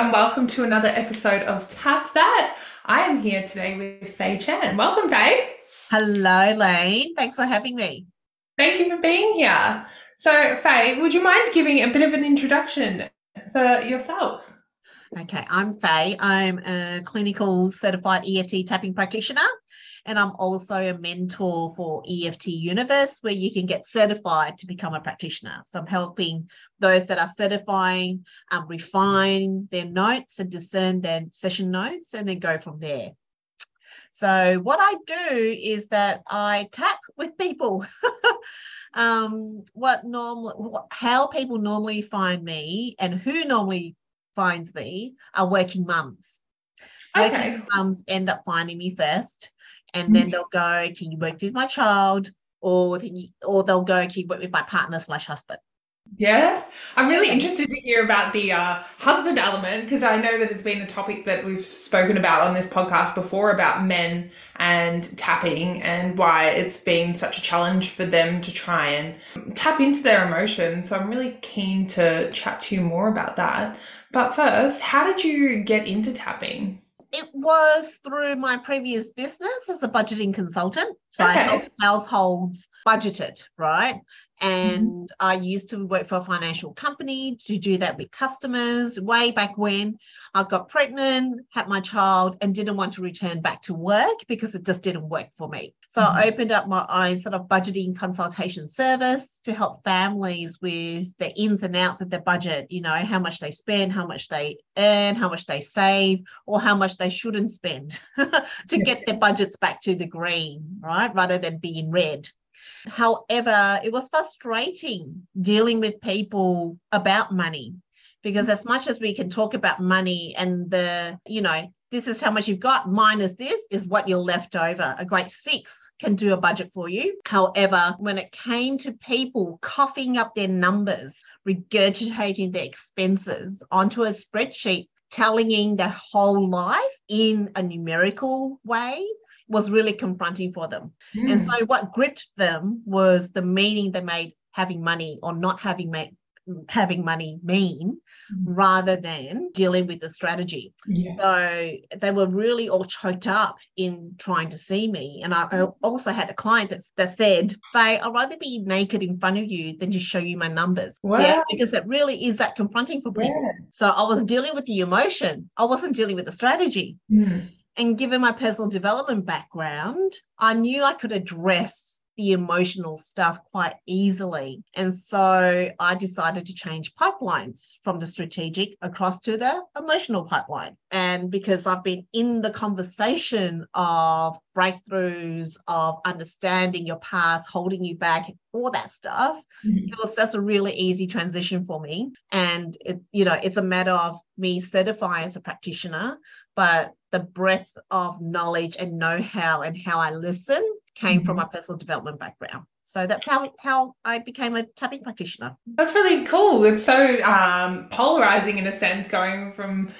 and welcome to another episode of Tap That. I am here today with Fay Chan. Welcome, Fay. Hello, Laine. Thanks for having me. Thank you for being here. So, Fay, would you mind giving a bit of an introduction for yourself? Okay, I'm Fay. I'm a clinical certified EFT tapping practitioner, and I'm also a mentor for EFT Universe, where you can get certified to become a practitioner. So I'm helping those that are certifying um, refine their notes and discern their session notes, and then go from there. So what I do is that I tap with people. um, what normal, how people normally find me, and who normally finds me are working mums. Okay. Working mums end up finding me first, and then they'll go, "Can you work with my child?" Or can you, or they'll go, "Can you work with my partner slash husband?" Yeah, I'm really interested to hear about the uh, husband element because I know that it's been a topic that we've spoken about on this podcast before about men and tapping and why it's been such a challenge for them to try and tap into their emotions. So I'm really keen to chat to you more about that. But first, how did you get into tapping? It was through my previous business as a budgeting consultant. So I helped households budgeted, it, Mm-hmm. And I used to work for a financial company to do that with customers way back when. I got pregnant, had my child, and didn't want to return back to work because it just didn't work for me. So I opened up my own sort of budgeting consultation service to help families with the ins and outs of their budget, you know, how much they spend, how much they earn, how much they save, or how much they shouldn't spend to get their budgets back to the green, right? Rather than being red. However, it was frustrating dealing with people about money because as much as we can talk about money and the, you know, this is how much you've got minus this is what you're left over. A grade six can do a budget for you. However, when it came to people coughing up their numbers, regurgitating their expenses onto a spreadsheet, telling in their whole life in a numerical way was really confronting for them. Mm. And so what gripped them was the meaning they made having money or not having made having money mean Mm. rather than dealing with the strategy. Yes. So they were really all choked up in trying to see me. And I, I also had a client that, that said, Fay, I'd rather be naked in front of you than just show you my numbers. Yeah, because it really is that confronting for people. Yeah. So I was dealing with the emotion. I wasn't dealing with the strategy. Mm. And given my personal development background, I knew I could address the emotional stuff quite easily. And so I decided to change pipelines from the strategic across to the emotional pipeline. And because I've been in the conversation of breakthroughs, of understanding your past, holding you back, all that stuff, Mm. it was just a really easy transition for me. And it, you know, it's a matter of me certifying as a practitioner, but the breadth of knowledge and know-how and how I listen came from my personal development background. So that's how how I became a tapping practitioner. That's really cool. It's so um, polarizing in a sense, going from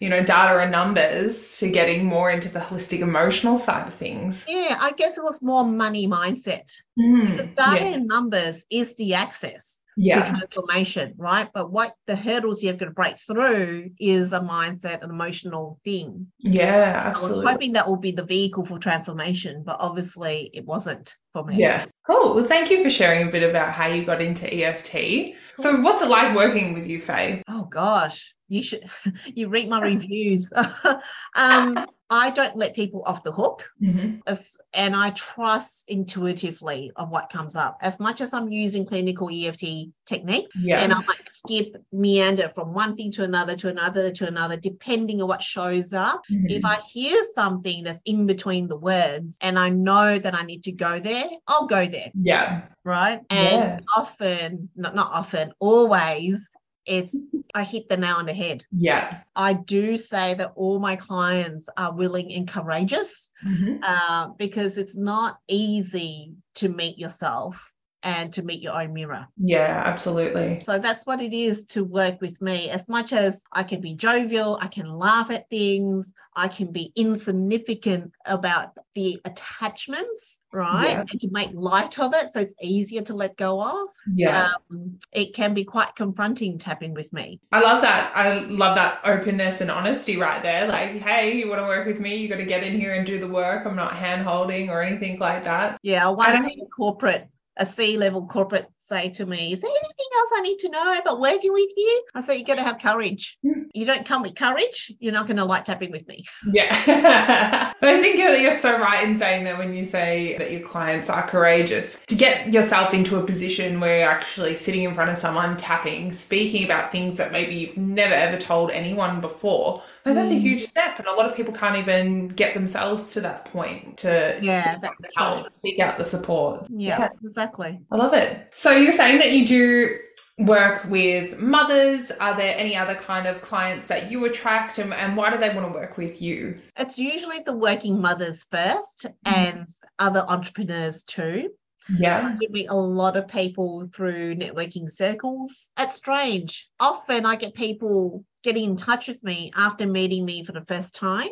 you know data and numbers to getting more into the holistic emotional side of things. Yeah, I guess it was more money mindset Mm. because data yeah. and numbers is the access yeah. to transformation, right? But what the hurdles you've got to break through is a mindset, an emotional thing. Yeah, I was hoping that would be the vehicle for transformation, but obviously it wasn't for me. Yeah, cool. Well, thank you for sharing a bit about how you got into EFT. So, what's it like working with you, Fay? Oh gosh, you should you read my reviews. um, I don't let people off the hook, Mm-hmm. as, and I trust intuitively of what comes up. As much as I'm using clinical EFT technique, Yeah. and I might skip, meander from one thing to another to another to another, depending on what shows up. Mhm. If I hear something that's in between the words, and I know that I need to go there, I'll go there. yeah. right? Yeah. And often, not not often, always, it's I hit the nail on the head. Yeah. I do say that all my clients are willing and courageous Mhm. uh, because it's not easy to meet yourself and to meet your own mirror. Yeah, absolutely. So that's what it is to work with me. As much as I can be jovial, I can laugh at things, I can be insignificant about the attachments, right? Yeah. And to make light of it so it's easier to let go of. Yeah. Um, it can be quite confronting tapping with me. I love that. I love that openness and honesty right there. Like, hey, you want to work with me? You got to get in here and do the work. I'm not hand holding or anything like that. Yeah, I once I had a corporate, a C level corporate say to me, Is there anything else I need to know about working with you? I said, You got to have courage. You don't come with courage, you're not going to like tapping with me. Yeah. but I think you're so right in saying that when you say that your clients are courageous, to get yourself into a position where you're actually sitting in front of someone, tapping, speaking about things that maybe you've never ever told anyone before, like, that's a Mm. huge step. And a lot of people can't even get themselves to that point to Yeah, help, seek out the support. Yeah, exactly. I love it. So you're saying that you do work with mothers. Are there any other kind of clients that you attract and, and why do they want to work with you? It's usually the working mothers first Mm. and other entrepreneurs too. Yeah. I meet a lot of people through networking circles. It's strange. Often I get people getting in touch with me after meeting me for the first time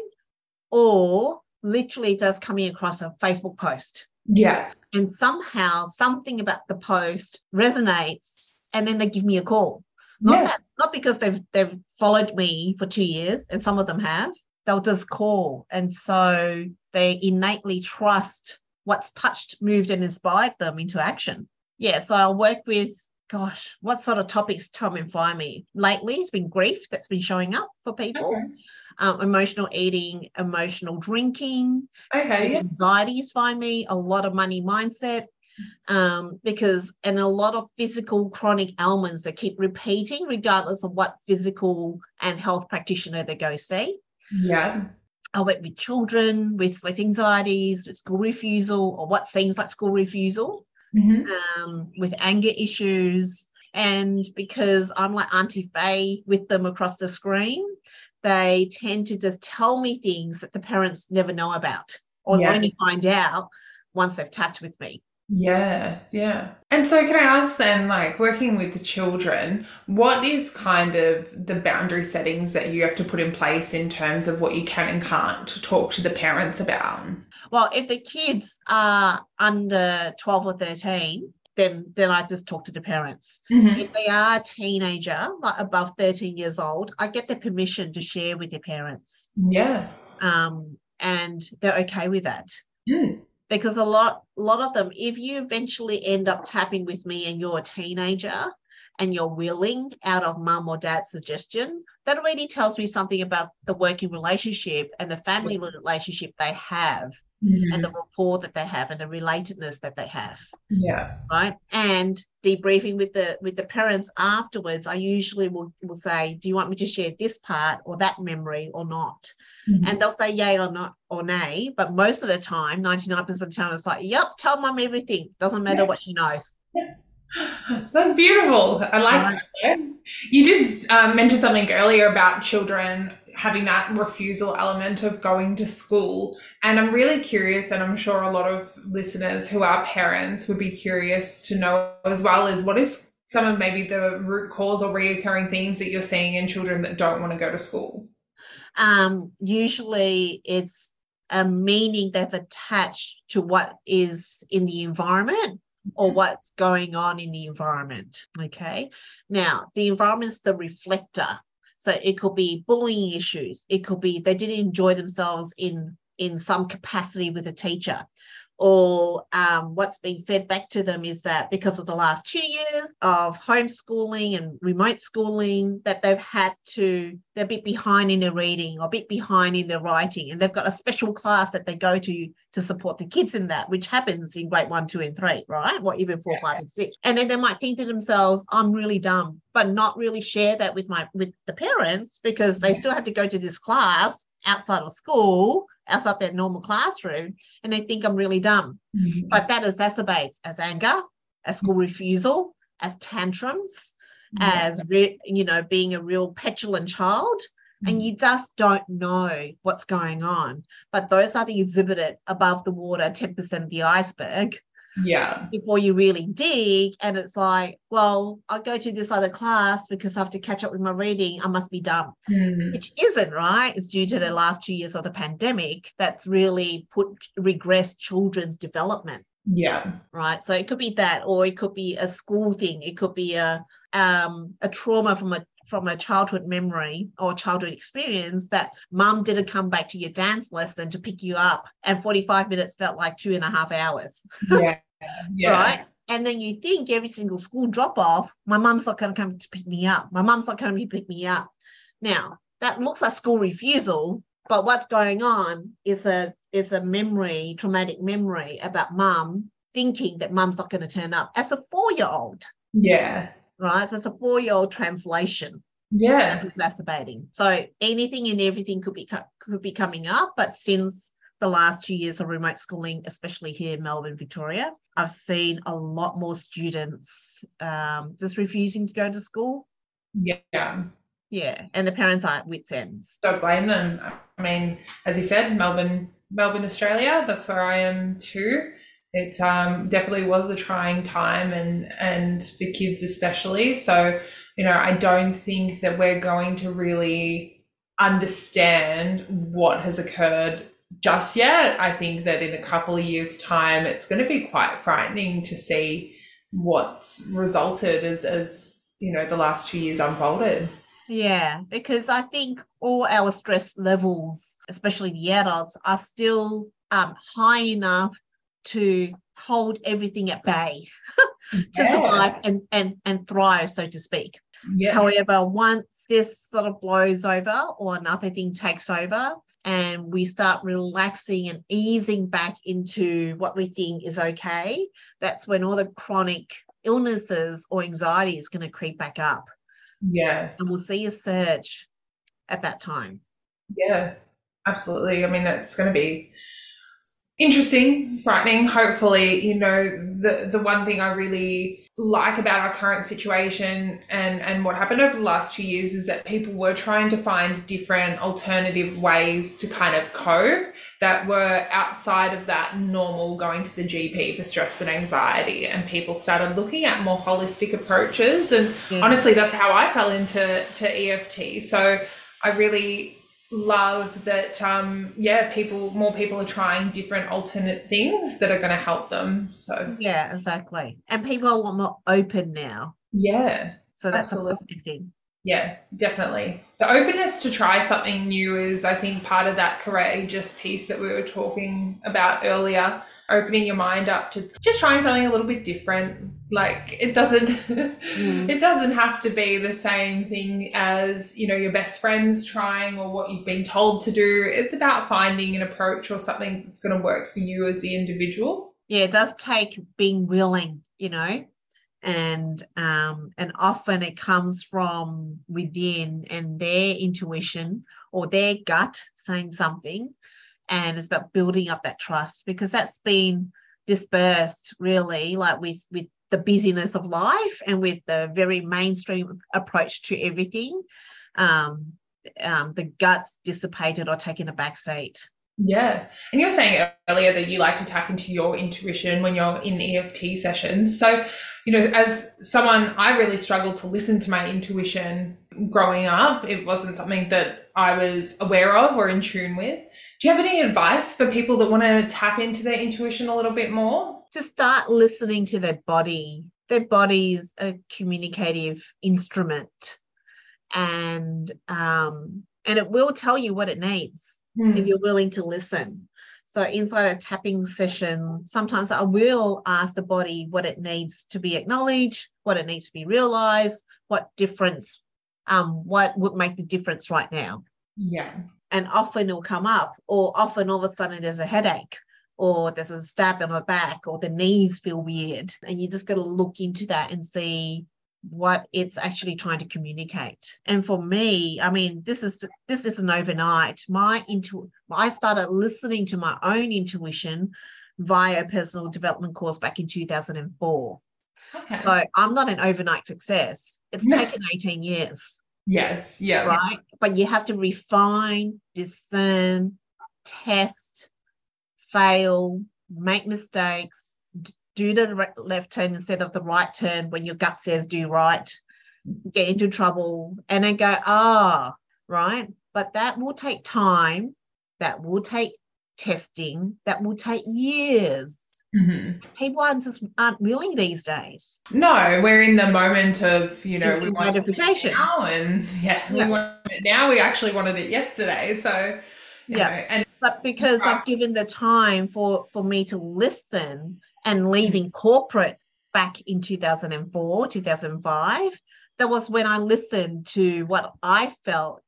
or literally just coming across a Facebook post. Yeah. And somehow something about the post resonates and then they give me a call. Not Yeah. that not because they've they've followed me for two years, and some of them have. They'll just call. And so they innately trust what's touched, moved, and inspired them into action. Yeah. So I'll work with gosh, what sort of topics come and find me? Lately, it's been grief that's been showing up for people. Okay. Um, emotional eating, emotional drinking, Okay. Yeah. anxieties find me, a lot of money mindset, um, because and a lot of physical chronic ailments that keep repeating, regardless of what physical and health practitioner they go see. Yeah. I work with children with sleep anxieties, with school refusal, or what seems like school refusal, Mhm. um, with anger issues. And because I'm like Auntie Fay with them across the screen, they tend to just tell me things that the parents never know about or Yeah. only find out once they've tapped with me. Yeah, yeah. And so, can I ask then, like working with the children, what is kind of the boundary settings that you have to put in place in terms of what you can and can't talk to the parents about? Well, if the kids are under 12 or 13, then then I just talk to the parents. Mhm. If they are a teenager, like above 13 years old, I get their permission to share with their parents. Yeah. Um, and they're okay with that. Mm. Because a lot a lot of them, if you eventually end up tapping with me and you're a teenager and you're willing out of mum or dad's suggestion, that already tells me something about the working relationship and the family relationship they have and the rapport that they have and the relatedness that they have Yeah. right and debriefing with the with the parents afterwards i usually will, will say do you want me to share this part or that memory or not Mhm. and they'll say yay or not or nay but most of the time 99% of the time it's like yep tell mum everything doesn't matter Yeah. what she knows That's beautiful. I like Right. that. You did um, mention something earlier about children having that refusal element of going to school. And I'm really curious, and I'm sure a lot of listeners who are parents would be curious to know as well is what is some of maybe the root cause or reoccurring themes that you're seeing in children that don't want to go to school? um, usually it's a meaning they've attached to what is in the environment or what's going on in the environment. Okay. Now, the environment is the reflector. So it could be bullying issues. It could be they didn't enjoy themselves in in some capacity with a teacher. Or um, what's being fed back to them is that because of the last two years of homeschooling and remote schooling, that they've had to, they're a bit behind in their reading or a bit behind in their writing. And they've got a special class that they go to to support the kids in that, which happens in grade one, two, and three, right? Or even four, five, and six. And then they might think to themselves, I'm really dumb, but not really share that with my with the parents because they Yeah. still have to go to this class outside of school, outside their normal classroom, and they think I'm really dumb. Mm-hmm. But that exacerbates as anger, as school refusal, as tantrums, mm-hmm. as re- you know, being a real petulant child. And mm-hmm. you just don't know what's going on. But those are the exhibited above the water 10% of the iceberg Yeah. before you really dig. And it's like, well, I'll go to this other class because I have to catch up with my reading. I must be dumb, Mm. which isn't right. It's due to the last two years of the pandemic that's really put regressed children's development. Yeah. Right. So it could be that, or it could be a school thing. It could be a um a trauma from a from a childhood memory or childhood experience that mum didn't come back to your dance lesson to pick you up and 45 minutes felt like two and a half hours Yeah. Yeah. right? And then you think every single school drop off, my mum's not going to come to pick me up. My mum's not going to pick me up. Now that looks like school refusal, but what's going on is a is a memory, traumatic memory about mum thinking that mum's not going to turn up as a four year old, Yeah. right? So it's a four year old translation Yeah. that's exacerbating. So anything and everything could be could be coming up, but since the last two years of remote schooling, especially here in Melbourne, Victoria, I've seen a lot more students um, just refusing to go to school. Yeah. Yeah, and the parents are at wits ends. Don't blame them. I mean, as you said, Melbourne, Melbourne, Australia. That's where I am too. It um, definitely was a trying time, and and for kids especially. So, you know, I don't think that we're going to really understand what has occurred just yet. I think that in a couple of years' time, it's going to be quite frightening to see what's resulted as as you know the last two years unfolded. Yeah, because I think all our stress levels, especially the adults, are still um, high enough to hold everything at bay to Yeah. survive and, and and thrive, so to speak. Yeah. However, once this sort of blows over or another thing takes over and we start relaxing and easing back into what we think is okay, that's when all the chronic illnesses or anxiety is going to creep back up. Yeah. And we'll see a surge at that time. Yeah, absolutely. I mean, it's going to be interesting, frightening. Hopefully, you know, the the one thing I really like about our current situation and and what happened over the last two years is that people were trying to find different alternative ways to kind of cope that were outside of that normal going to the GP for stress and anxiety and people started looking at more holistic approaches and Yeah. honestly that's how i fell into to eft so i really love that um yeah people more people are trying different alternate things that are going to help them so Yeah, exactly. And people are a lot more open now. yeah So that's Absolutely. a positive thing. Yeah definitely. The openness to try something new is i think part of that courageous piece that we were talking about earlier. Opening your mind up to just trying something a little bit different. Like it doesn't mm. it doesn't have to be the same thing as you know your best friends trying or what you've been told to do. It's about finding an approach or something that's going to work for you as the individual. Yeah it does take being willing you know and um and often it comes from within and their intuition or their gut saying something. And it's about building up that trust because that's been dispersed really like with with the busyness of life and with the very mainstream approach to everything. Um, um the guts dissipated or taken a back seat Yeah. And you were saying earlier that you like to tap into your intuition when you're in EFT sessions. So, you know, as someone, I really struggled to listen to my intuition growing up. It wasn't something that I was aware of or in tune with. Do you have any advice for people that want to tap into their intuition a little bit more? to start listening to their body. Their body's a communicative instrument, and um, and it will tell you what it needs Hmm. if you're willing to listen. So inside a tapping session, sometimes I will ask the body what it needs to be acknowledged, what it needs to be realized, what difference, um, what would make the difference right now Yeah. and often it'll come up, or often all of a sudden there's a headache, or there's a stab in the back, or the knees feel weird. And you just got to look into that and see what it's actually trying to communicate. And for me, I mean, this is this isn't overnight. My into I started listening to my own intuition via a personal development course back in 2004. Okay. So I'm not an overnight success. It's taken 18 years yes. Yeah. right? But you have to refine, discern, test, fail, make mistakes, do the left turn instead of the right turn when your gut says do right, get into trouble, and then go, ah, oh, right. But that will take time, that will take testing, that will take years. Mm-hmm. People aren't just aren't willing these days. No, we're in the moment of you know we want notification now, and yeah, yeah, we want it now. We actually wanted it yesterday, so yeah. Know, and but because I've given the time for for me to listen and leaving corporate back in 2004, 2005, that was when I listened to what I felt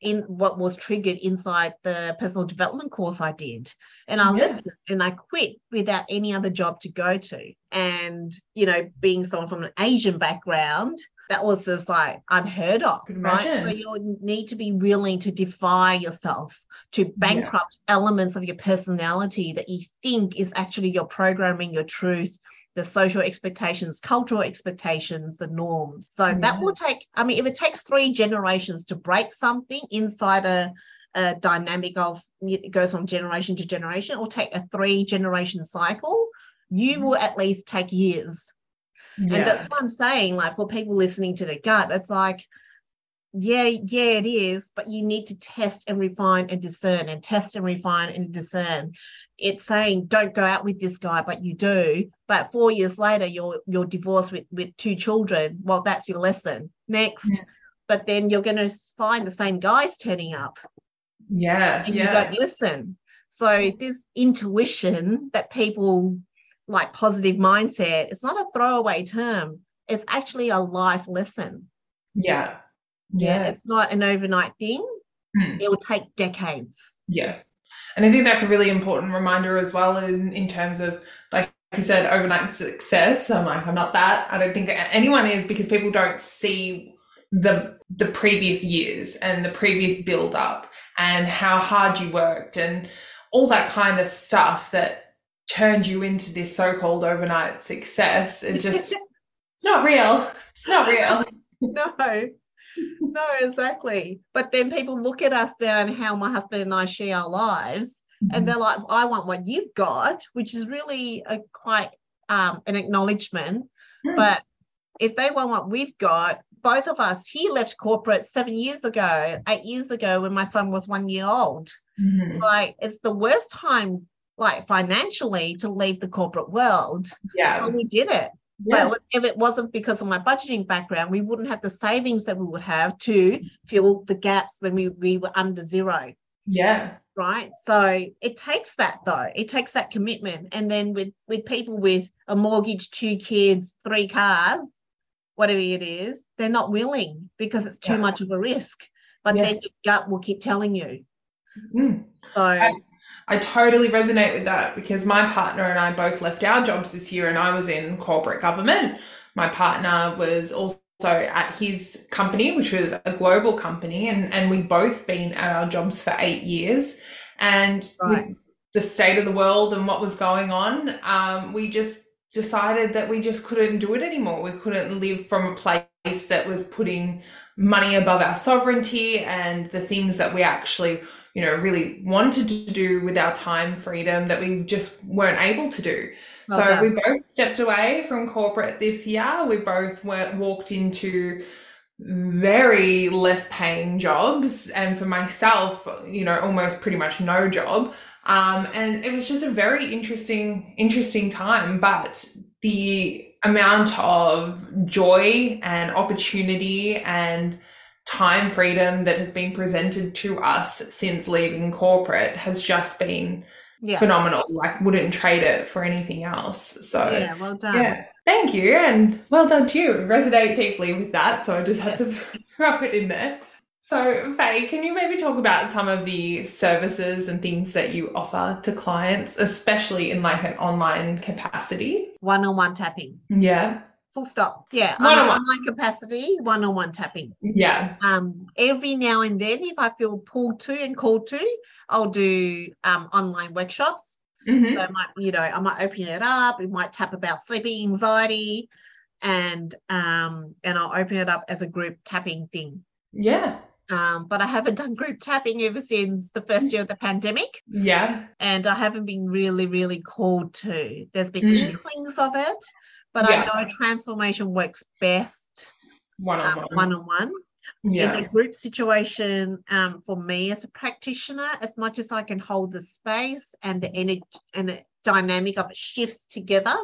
in what was triggered inside the personal development course I did. And I yeah. listened and I quit without any other job to go to. And, you know, being someone from an Asian background, that was just like unheard of, right? So you need to be willing to defy yourself, to bankrupt yeah. elements of your personality that you think is actually your programming, your truth, the social expectations, cultural expectations, the norms. So yeah. that will take, I mean, if it takes three generations to break something inside a, a dynamic of it goes from generation to generation, or take a three generation cycle, you mm. will at least take years. Yeah. And that's what I'm saying. Like for people listening to the gut, it's like, yeah, yeah, it is, but you need to test and refine and discern and test and refine and discern it's saying don't go out with this guy but you do but four years later you're you're divorced with with two children well that's your lesson next yeah. but then you're going to find the same guys turning up yeah and yeah. you don't listen so this intuition that people like positive mindset it's not a throwaway term. It's actually a life lesson. Yeah. Yeah, yeah. it's not an overnight thing. Hmm. it will take decades. Yeah. And I think that's a really important reminder as well in, in terms of like you said, overnight success. I'm like, I'm not that. I don't think anyone is because people don't see the the previous years and the previous build up and how hard you worked and all that kind of stuff that turned you into this so-called overnight success. It just it's not real. It's not real. no no, exactly. But then people look at us down how my husband and I share our lives, mm-hmm. and they're like, "I want what you've got," which is really a quite um, an acknowledgement. Mm. But if they want what we've got, both of us, he left corporate seven years ago, eight years ago, when my son was one year old. Mm-hmm. Like it's the worst time, like financially, to leave the corporate world. Yeah, we did it. Yeah. But if it wasn't because of my budgeting background, we wouldn't have the savings that we would have to fill the gaps when we, we were under zero. Yeah. Right. So it takes that though. It takes that commitment. And then with with people with a mortgage, two kids, three cars, whatever it is, they're not willing because it's too yeah. much of a risk. But yeah. then your gut will keep telling you. Mm. So I, I totally resonate with that because my partner and I both left our jobs this year and I was in corporate government. My partner was also at his company, which was a global company, and, and we'd both been at our jobs for eight years. And right. the state of the world and what was going on, um, we just decided that we just couldn't do it anymore. We couldn't live from a place that was putting money above our sovereignty and the things that we actually you know, really wanted to do with our time freedom that we just weren't able to do. Well so done. we both stepped away from corporate this year. We both went, walked into very less paying jobs. And for myself, you know, almost pretty much no job. Um, and it was just a very interesting, interesting time. But the amount of joy and opportunity and time freedom that has been presented to us since leaving corporate has just been yeah. phenomenal. Like wouldn't trade it for anything else. So yeah, well done. Yeah, thank you, and well done to you. Resonate deeply with that, so I just had to throw it in there. So, Fay, can you maybe talk about some of the services and things that you offer to clients, especially in like an online capacity? One-on-one tapping. Yeah full stop. Yeah, one on online capacity, one on one tapping. Yeah. Um, every now and then, if I feel pulled to and called to, I'll do um online workshops. Mm-hmm. So I might, you know, I might open it up. We might tap about sleeping anxiety, and um, and I'll open it up as a group tapping thing. Yeah. Um, but I haven't done group tapping ever since the first year of the pandemic. Yeah. And I haven't been really, really called to. There's been Mm. inklings of it, but Yeah. I know transformation works best One on one. one on one. Yeah. In a group situation, um, for me as a practitioner, as much as I can hold the space and the energy and the dynamic of it shifts together,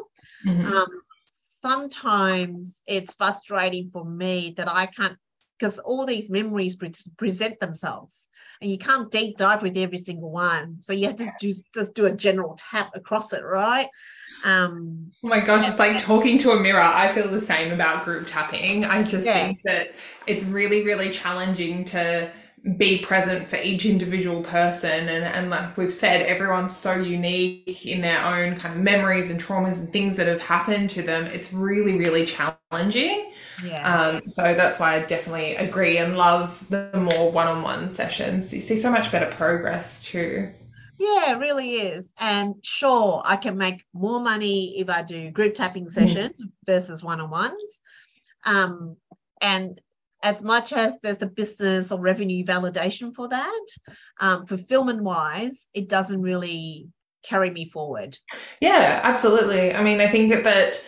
Mhm. um, sometimes it's frustrating for me that I can't because all these memories pre- present themselves and you can't deep dive with every single one so you have to do, just do a general tap across it right um Oh my gosh, it's like talking to a mirror. I feel the same about group tapping. I just Yeah. think that it's really, really challenging to be present for each individual person. And, and like we've said, everyone's so unique in their own kind of memories and traumas and things that have happened to them. It's really, really challenging. yeah Um, so that's why I definitely agree and love the more one on one sessions. You see so much better progress too. yeah it really is and sure i can make more money if i do group tapping sessions versus one-on-ones um and as much as there's a business or revenue validation for that, um, fulfillment wise, it doesn't really carry me forward. Yeah, absolutely. I mean, I think that, that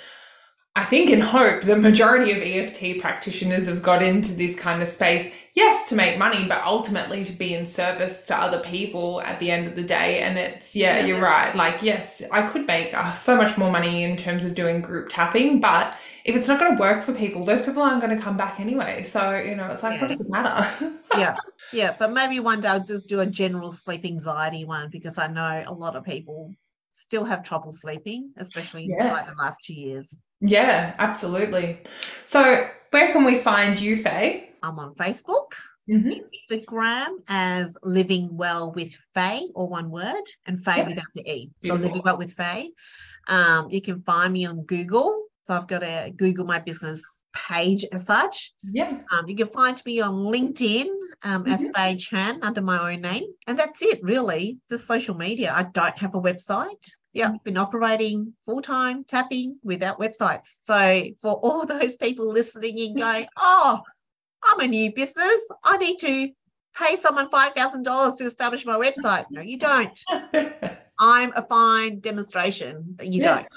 I think and hope the majority of EFT practitioners have got into this kind of space, yes, to make money, but ultimately to be in service to other people at the end of the day. And it's, yeah, Yeah. you're right. Like, yes, I could make uh, so much more money in terms of doing group tapping, but if it's not going to work for people, those people aren't going to come back anyway. So, you know, it's like, what does it matter? yeah, yeah. But maybe one day I'll just do a general sleep anxiety one because I know a lot of people still have trouble sleeping, especially Yeah. like the last two years. yeah, absolutely. So, where can we find you, Fay? I'm on Facebook, Mhm. Instagram as Living Well with Fay, or one word, and Fay Yeah. without the E. So Beautiful. Living Well with Fay. Um, you can find me on Google. So I've got a Google My Business page as such. Yeah. Um, you can find me on LinkedIn um, as Mm-hmm. Fay Chan under my own name. And that's it, really. Just social media. I don't have a website. Yeah, Mm-hmm. I've been operating full time tapping without websites. So for all those people listening and going, oh, I'm a new business. I need to pay someone $5,000 to establish my website. No, you don't. I'm a fine demonstration that you Yeah. don't.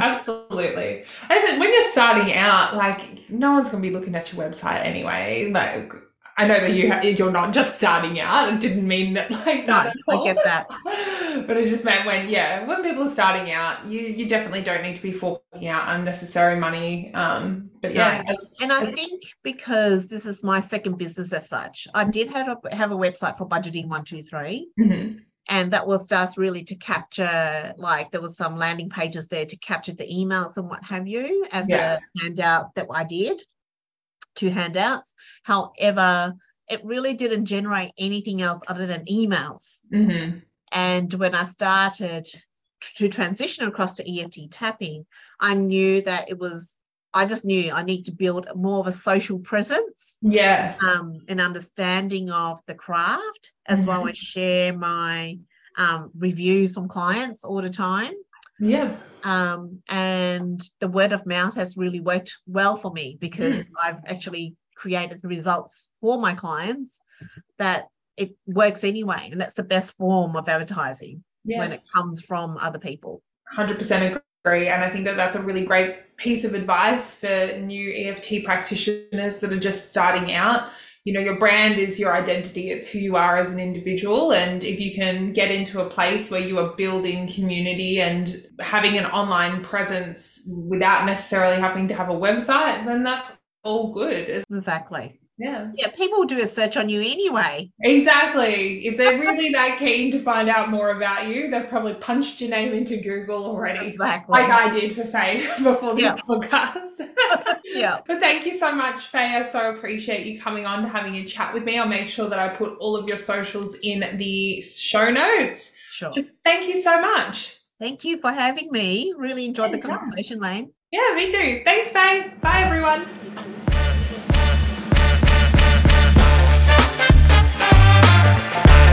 Absolutely. And then when you're starting out, like no one's going to be looking at your website anyway. Like I know that you ha- you're not just starting out. It didn't mean that like No, that at I get that. But it just meant when yeah, when people are starting out, you you definitely don't need to be forking out unnecessary money. Um, but yeah, as, And I as- think because this is my second business as such, I did have a, have a website for budgeting one two three, Mhm. And that was just really to capture like there was some landing pages there to capture the emails and what have you as Yeah. a handout that I did, two handouts. However, it really didn't generate anything else other than emails. Mhm. And when I started to transition across to EFT tapping, I knew that it was, I just knew I need to build more of a social presence, yeah, um, an understanding of the craft, as well Mhm. as share my um, reviews from clients all the time. yeah, Um, and the word of mouth has really worked well for me because I've actually created the results for my clients that it works anyway. And that's the best form of advertising yeah. when it comes from other people. 100% agree. And I think that that's a really great piece of advice for new EFT practitioners that are just starting out. You know, your brand is your identity, it's who you are as an individual. And if you can get into a place where you are building community and having an online presence without necessarily having to have a website, then that's all good. Exactly. Yeah. Yeah, people do a search on you anyway. Exactly. If they're really that keen to find out more about you, they've probably punched your name into Google already. Exactly. like I did for Fay before this Yeah. podcast. yeah. but thank you so much, Fay. I so appreciate you coming on and having a chat with me. I'll make sure that I put all of your socials in the show notes. Sure. Thank you so much. Thank you for having me. Really enjoyed the conversation, Laine. Yeah, me too. Thanks, Fay. Bye, everyone.